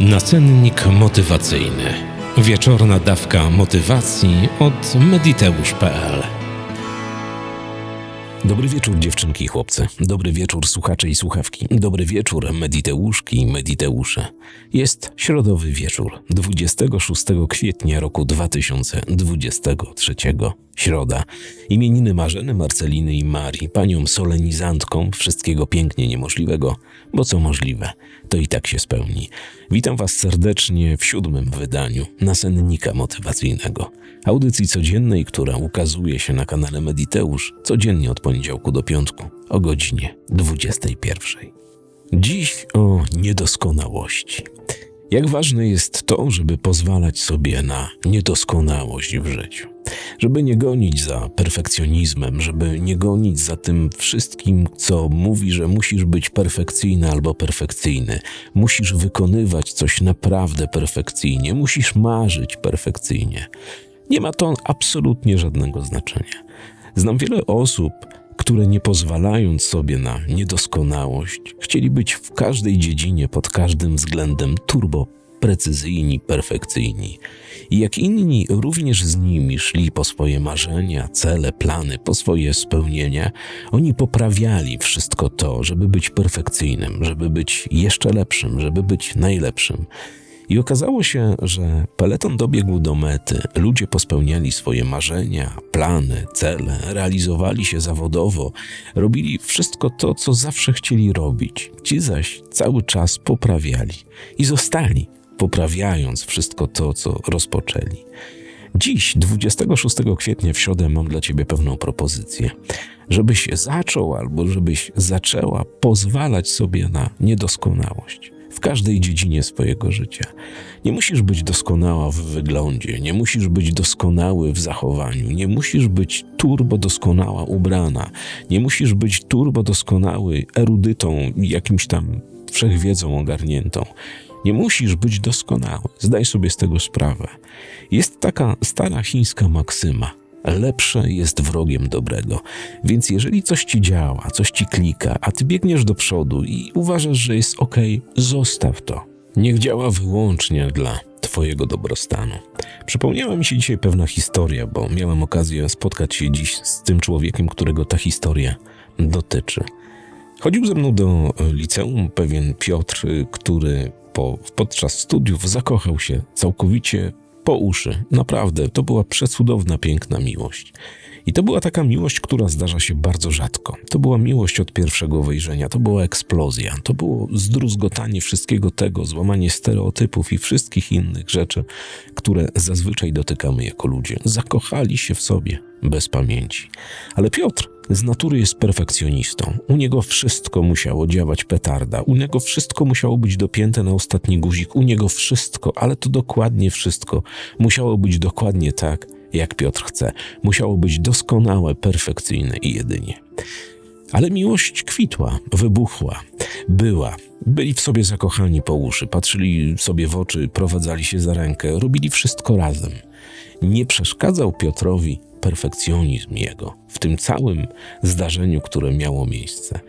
Nacennik motywacyjny. Wieczorna dawka motywacji od mediteusz.pl Dobry wieczór dziewczynki i chłopcy. Dobry wieczór słuchacze i słuchawki. Dobry wieczór mediteuszki i mediteusze. Jest środowy wieczór 26 kwietnia roku 2023. Środa. Imieniny Marzeny, Marceliny i Marii, panią solenizantką wszystkiego pięknie niemożliwego, bo co możliwe, to i tak się spełni. Witam was serdecznie w siódmym wydaniu nasennika motywacyjnego. Audycji codziennej, która ukazuje się na kanale Mediteusz codziennie od poniedziałku do piątku o godzinie 21. Dziś o niedoskonałości. Jak ważne jest to, żeby pozwalać sobie na niedoskonałość w życiu, żeby nie gonić za perfekcjonizmem, żeby nie gonić za tym wszystkim, co mówi, że musisz być perfekcyjny albo perfekcyjny, musisz wykonywać coś naprawdę perfekcyjnie, musisz marzyć perfekcyjnie. Nie ma to absolutnie żadnego znaczenia. Znam wiele osób, które nie pozwalając sobie na niedoskonałość, chcieli być w każdej dziedzinie pod każdym względem turbo precyzyjni, perfekcyjni. I jak inni również z nimi szli po swoje marzenia, cele, plany, po swoje spełnienia, oni poprawiali wszystko to, żeby być perfekcyjnym, żeby być jeszcze lepszym, żeby być najlepszym. I okazało się, że peleton dobiegł do mety, ludzie pospełniali swoje marzenia, plany, cele, realizowali się zawodowo, robili wszystko to, co zawsze chcieli robić. Ci zaś cały czas poprawiali i zostali, poprawiając wszystko to, co rozpoczęli. Dziś, 26 kwietnia w środę, mam dla Ciebie pewną propozycję. Żebyś zaczął albo żebyś zaczęła pozwalać sobie na niedoskonałość w każdej dziedzinie swojego życia. Nie musisz być doskonała w wyglądzie, nie musisz być doskonały w zachowaniu, nie musisz być turbo doskonała ubrana, nie musisz być turbo doskonały erudytą, jakimś tam wszechwiedzą ogarniętą. Nie musisz być doskonały, zdaj sobie z tego sprawę. Jest taka stara chińska maksyma – lepsze jest wrogiem dobrego. Więc jeżeli coś ci działa, coś ci klika, a ty biegniesz do przodu i uważasz, że jest ok, zostaw to. Niech działa wyłącznie dla Twojego dobrostanu. Przypomniała mi się dzisiaj pewna historia, bo miałem okazję spotkać się dziś z tym człowiekiem, którego ta historia dotyczy. Chodził ze mną do liceum pewien Piotr, który po, podczas studiów zakochał się całkowicie po uszy. Naprawdę, to była przecudowna, piękna miłość. I to była taka miłość, która zdarza się bardzo rzadko. To była miłość od pierwszego wejrzenia, to była eksplozja, to było zdruzgotanie wszystkiego tego, złamanie stereotypów i wszystkich innych rzeczy, które zazwyczaj dotykamy jako ludzie. Zakochali się w sobie bez pamięci. Ale Piotr z natury jest perfekcjonistą. U niego wszystko musiało działać petarda, u niego wszystko musiało być dopięte na ostatni guzik, u niego wszystko, ale to dokładnie wszystko musiało być dokładnie tak, jak Piotr chce. Musiało być doskonałe, perfekcyjne i jedynie. Ale miłość kwitła, wybuchła, była. Byli w sobie zakochani po uszy, patrzyli sobie w oczy, prowadzali się za rękę, robili wszystko razem. Nie przeszkadzał Piotrowi perfekcjonizm jego w tym całym zdarzeniu, które miało miejsce.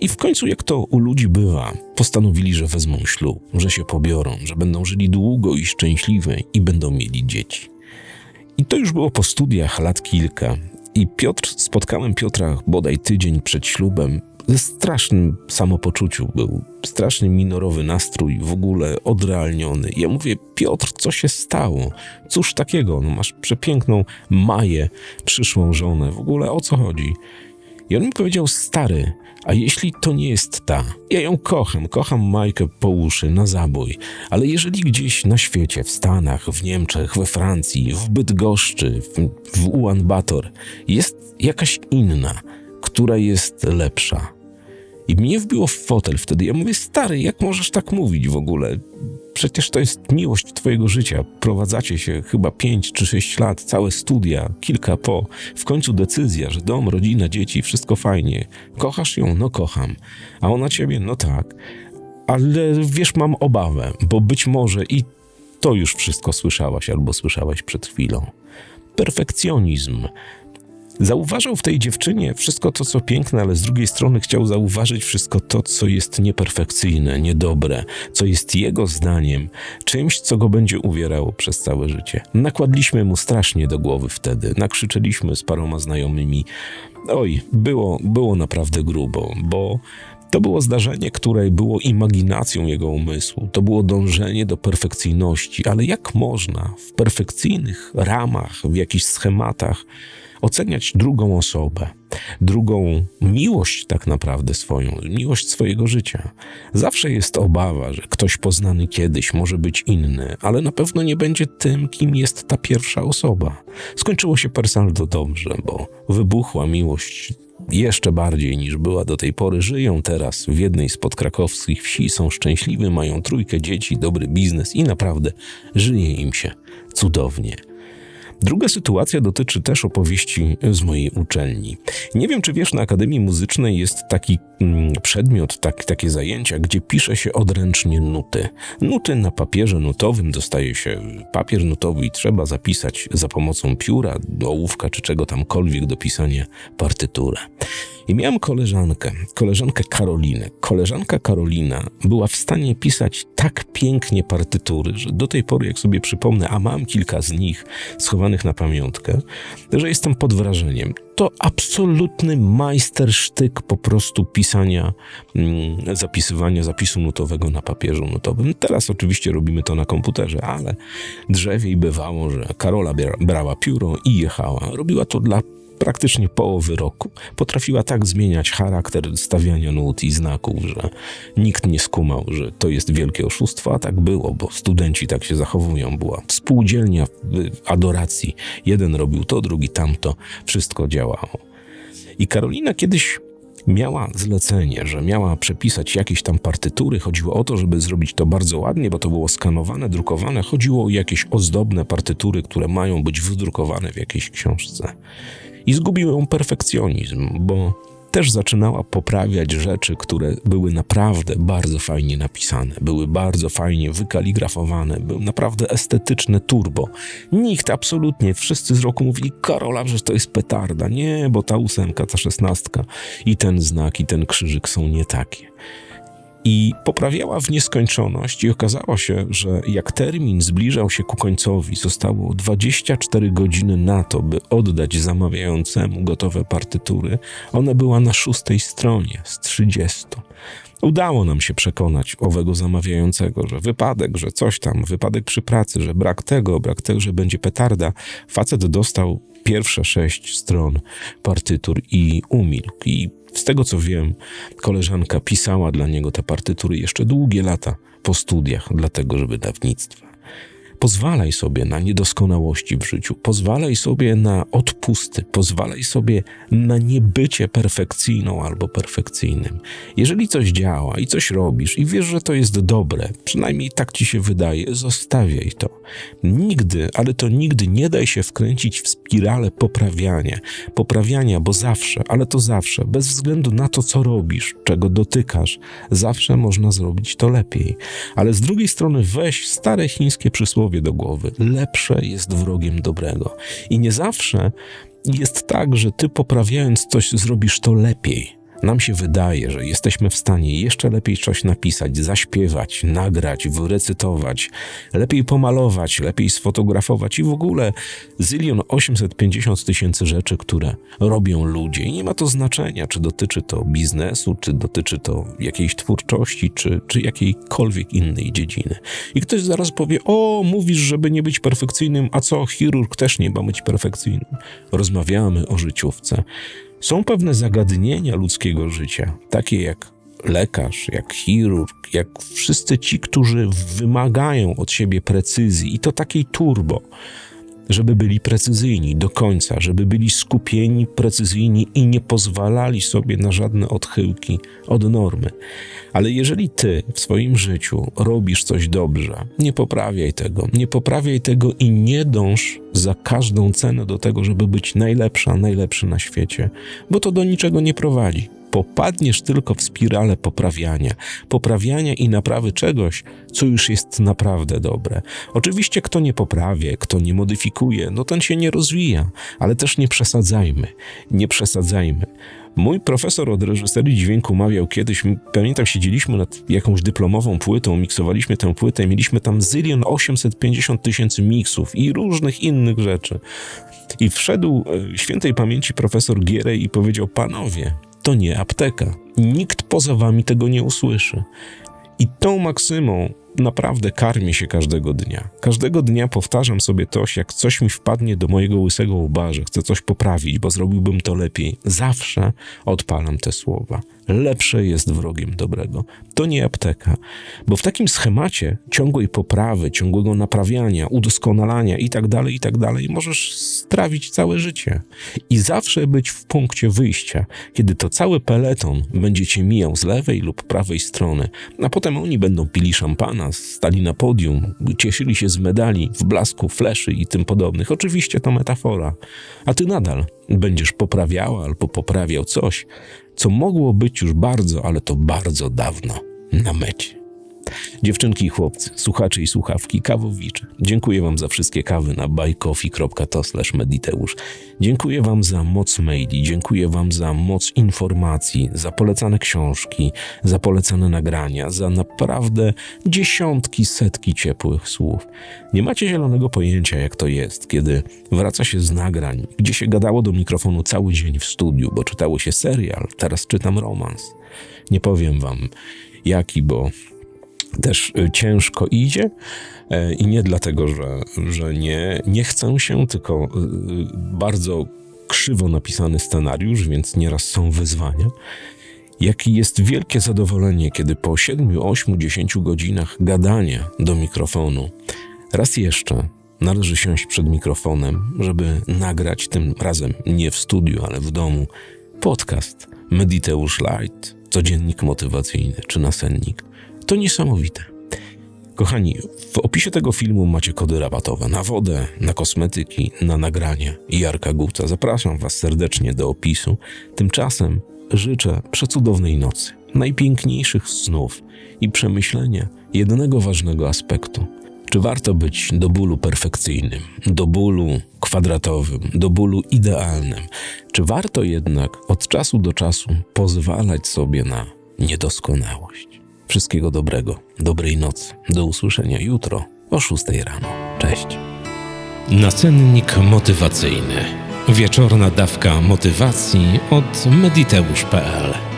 I w końcu, jak to u ludzi bywa, postanowili, że wezmą ślub, że się pobiorą, że będą żyli długo i szczęśliwie i będą mieli dzieci. I to już było po studiach lat kilka. I Piotr, spotkałem Piotra bodaj tydzień przed ślubem ze strasznym samopoczuciu był, strasznie minorowy nastrój, w ogóle odrealniony. Ja mówię, Piotr, co się stało? Cóż takiego? No masz przepiękną Maję, przyszłą żonę, w ogóle o co chodzi? I on mi powiedział, stary, a jeśli to nie jest ta? Ja ją kocham, kocham Majkę po uszy, na zabój, ale jeżeli gdzieś na świecie, w Stanach, w Niemczech, we Francji, w Bydgoszczy, w, w Ulan Bator jest jakaś inna, która jest lepsza, i mnie wbiło w fotel wtedy. Ja mówię, stary, jak możesz tak mówić w ogóle? Przecież to jest miłość twojego życia. Prowadzacie się chyba pięć czy sześć lat, całe studia, kilka po. W końcu decyzja, że dom, rodzina, dzieci, wszystko fajnie. Kochasz ją? No kocham. A ona ciebie? No tak. Ale wiesz, mam obawę, bo być może i to już wszystko słyszałaś albo słyszałaś przed chwilą. Perfekcjonizm Zauważał w tej dziewczynie wszystko to, co piękne, ale z drugiej strony chciał zauważyć wszystko to, co jest nieperfekcyjne, niedobre, co jest jego zdaniem czymś, co go będzie uwierało przez całe życie. Nakładliśmy mu strasznie do głowy wtedy, nakrzyczeliśmy z paroma znajomymi. Oj, było, było naprawdę grubo, bo to było zdarzenie, które było imaginacją jego umysłu, to było dążenie do perfekcyjności, ale jak można w perfekcyjnych ramach, w jakichś schematach oceniać drugą osobę, drugą miłość tak naprawdę swoją, miłość swojego życia. Zawsze jest obawa, że ktoś poznany kiedyś może być inny, ale na pewno nie będzie tym, kim jest ta pierwsza osoba. Skończyło się per saldo dobrze, bo wybuchła miłość jeszcze bardziej niż była do tej pory. Żyją teraz w jednej z podkrakowskich wsi, są szczęśliwi, mają trójkę dzieci, dobry biznes i naprawdę żyje im się cudownie. Druga sytuacja dotyczy też opowieści z mojej uczelni. Nie wiem, czy wiesz, na Akademii Muzycznej jest taki mm, przedmiot, tak, takie zajęcia, gdzie pisze się odręcznie nuty. Nuty na papierze nutowym dostaje się papier nutowy i trzeba zapisać za pomocą pióra, ołówka czy czego tamkolwiek do pisania partyturę. I miałem koleżankę, koleżankę Karolinę. Koleżanka Karolina była w stanie pisać tak pięknie partytury, że do tej pory, jak sobie przypomnę, a mam kilka z nich schowanych na pamiątkę, że jestem pod wrażeniem. To absolutny majstersztyk po prostu pisania, mm, zapisywania zapisu nutowego na papierze nutowym. Teraz oczywiście robimy to na komputerze, ale drzewiej bywało, że Karola brała pióro i jechała. Robiła to dla praktycznie połowy roku potrafiła tak zmieniać charakter stawiania nut i znaków, że nikt nie skumał, że to jest wielkie oszustwo, a tak było, bo studenci tak się zachowują. Była współdzielnia adoracji. Jeden robił to, drugi tamto. Wszystko działało. I Karolina kiedyś miała zlecenie, że miała przepisać jakieś tam partytury. Chodziło o to, żeby zrobić to bardzo ładnie, bo to było skanowane, drukowane. Chodziło o jakieś ozdobne partytury, które mają być wydrukowane w jakiejś książce i zgubił ją perfekcjonizm, bo też zaczynała poprawiać rzeczy, które były naprawdę bardzo fajnie napisane, były bardzo fajnie wykaligrafowane, były naprawdę estetyczne turbo. Nikt, absolutnie, wszyscy z roku mówili, Karola, że to jest petarda. Nie, bo ta ósemka, ta szesnastka i ten znak, i ten krzyżyk są nie takie i poprawiała w nieskończoność i okazało się, że jak termin zbliżał się ku końcowi, zostało 24 godziny na to, by oddać zamawiającemu gotowe partytury, ona była na szóstej stronie z 30. Udało nam się przekonać owego zamawiającego, że wypadek, że coś tam, wypadek przy pracy, że brak tego, brak tego, że będzie petarda. Facet dostał pierwsze sześć stron partytur i umilkł. I z tego co wiem, koleżanka pisała dla niego te partytury jeszcze długie lata po studiach dla tego, wydawnictwa. Pozwalaj sobie na niedoskonałości w życiu, pozwalaj sobie na odpusty, pozwalaj sobie na niebycie perfekcyjną albo perfekcyjnym. Jeżeli coś działa i coś robisz i wiesz, że to jest dobre, przynajmniej tak ci się wydaje, zostawiaj to. Nigdy, ale to nigdy nie daj się wkręcić w spiralę poprawiania. Poprawiania, bo zawsze, ale to zawsze, bez względu na to, co robisz, czego dotykasz, zawsze można zrobić to lepiej. Ale z drugiej strony weź stare chińskie przysłowie, do głowy. Lepsze jest wrogiem dobrego. I nie zawsze jest tak, że ty poprawiając coś zrobisz to lepiej. Nam się wydaje, że jesteśmy w stanie jeszcze lepiej coś napisać, zaśpiewać, nagrać, wyrecytować, lepiej pomalować, lepiej sfotografować i w ogóle zylion 850 tysięcy rzeczy, które robią ludzie. I nie ma to znaczenia, czy dotyczy to biznesu, czy dotyczy to jakiejś twórczości, czy, czy jakiejkolwiek innej dziedziny. I ktoś zaraz powie: O, mówisz, żeby nie być perfekcyjnym, a co, chirurg też nie ma być perfekcyjnym. Rozmawiamy o życiówce. Są pewne zagadnienia ludzkiego życia, takie jak lekarz, jak chirurg, jak wszyscy ci, którzy wymagają od siebie precyzji i to takiej turbo, żeby byli precyzyjni do końca, żeby byli skupieni, precyzyjni i nie pozwalali sobie na żadne odchyłki od normy. Ale jeżeli ty w swoim życiu robisz coś dobrze, nie poprawiaj tego, nie poprawiaj tego i nie dąż za każdą cenę do tego, żeby być najlepsza, najlepszy na świecie, bo to do niczego nie prowadzi popadniesz tylko w spiralę poprawiania, poprawiania i naprawy czegoś, co już jest naprawdę dobre. Oczywiście, kto nie poprawia, kto nie modyfikuje, no ten się nie rozwija, ale też nie przesadzajmy, nie przesadzajmy. Mój profesor od reżyserii dźwięku mawiał kiedyś, pamiętam, siedzieliśmy nad jakąś dyplomową płytą, miksowaliśmy tę płytę, mieliśmy tam zylion 850 tysięcy miksów i różnych innych rzeczy. I wszedł e, świętej pamięci profesor Gierej i powiedział: Panowie, to nie apteka. Nikt poza wami tego nie usłyszy. I tą maksymą naprawdę karmię się każdego dnia. Każdego dnia powtarzam sobie to, jak coś mi wpadnie do mojego łysego łba, że chcę coś poprawić, bo zrobiłbym to lepiej. Zawsze odpalam te słowa. Lepsze jest wrogiem dobrego. To nie apteka, bo w takim schemacie ciągłej poprawy, ciągłego naprawiania, udoskonalania itd., tak itd., tak możesz strawić całe życie. I zawsze być w punkcie wyjścia, kiedy to cały peleton będzie cię mijał z lewej lub prawej strony, a potem oni będą pili szampana, stali na podium, cieszyli się z medali, w blasku, fleszy i tym podobnych. Oczywiście to metafora, a ty nadal będziesz poprawiała albo poprawiał coś, co mogło być już bardzo, ale to bardzo dawno na mecie. Dziewczynki i chłopcy, słuchacze i słuchawki, kawowicze, dziękuję Wam za wszystkie kawy na buycoffee.to mediteusz. Dziękuję Wam za moc maili, dziękuję Wam za moc informacji, za polecane książki, za polecane nagrania, za naprawdę dziesiątki, setki ciepłych słów. Nie macie zielonego pojęcia, jak to jest, kiedy wraca się z nagrań, gdzie się gadało do mikrofonu cały dzień w studiu, bo czytało się serial, teraz czytam romans. Nie powiem Wam jaki, bo też y, ciężko idzie e, i nie dlatego, że, że nie, nie chcę się, tylko y, bardzo krzywo napisany scenariusz, więc nieraz są wyzwania. Jaki jest wielkie zadowolenie, kiedy po 7, 8, 10 godzinach gadania do mikrofonu raz jeszcze należy siąść przed mikrofonem, żeby nagrać tym razem nie w studiu, ale w domu podcast Mediteusz Light, codziennik motywacyjny czy nasennik to niesamowite. Kochani, w opisie tego filmu macie kody rabatowe na wodę, na kosmetyki, na nagranie. Jarka Guca. Zapraszam Was serdecznie do opisu. Tymczasem życzę przecudownej nocy, najpiękniejszych snów i przemyślenia jednego ważnego aspektu. Czy warto być do bólu perfekcyjnym, do bólu kwadratowym, do bólu idealnym? Czy warto jednak od czasu do czasu pozwalać sobie na niedoskonałość? Wszystkiego dobrego, dobrej nocy. Do usłyszenia jutro o 6 rano. Cześć. Nacennik motywacyjny. Wieczorna dawka motywacji od mediteusz.pl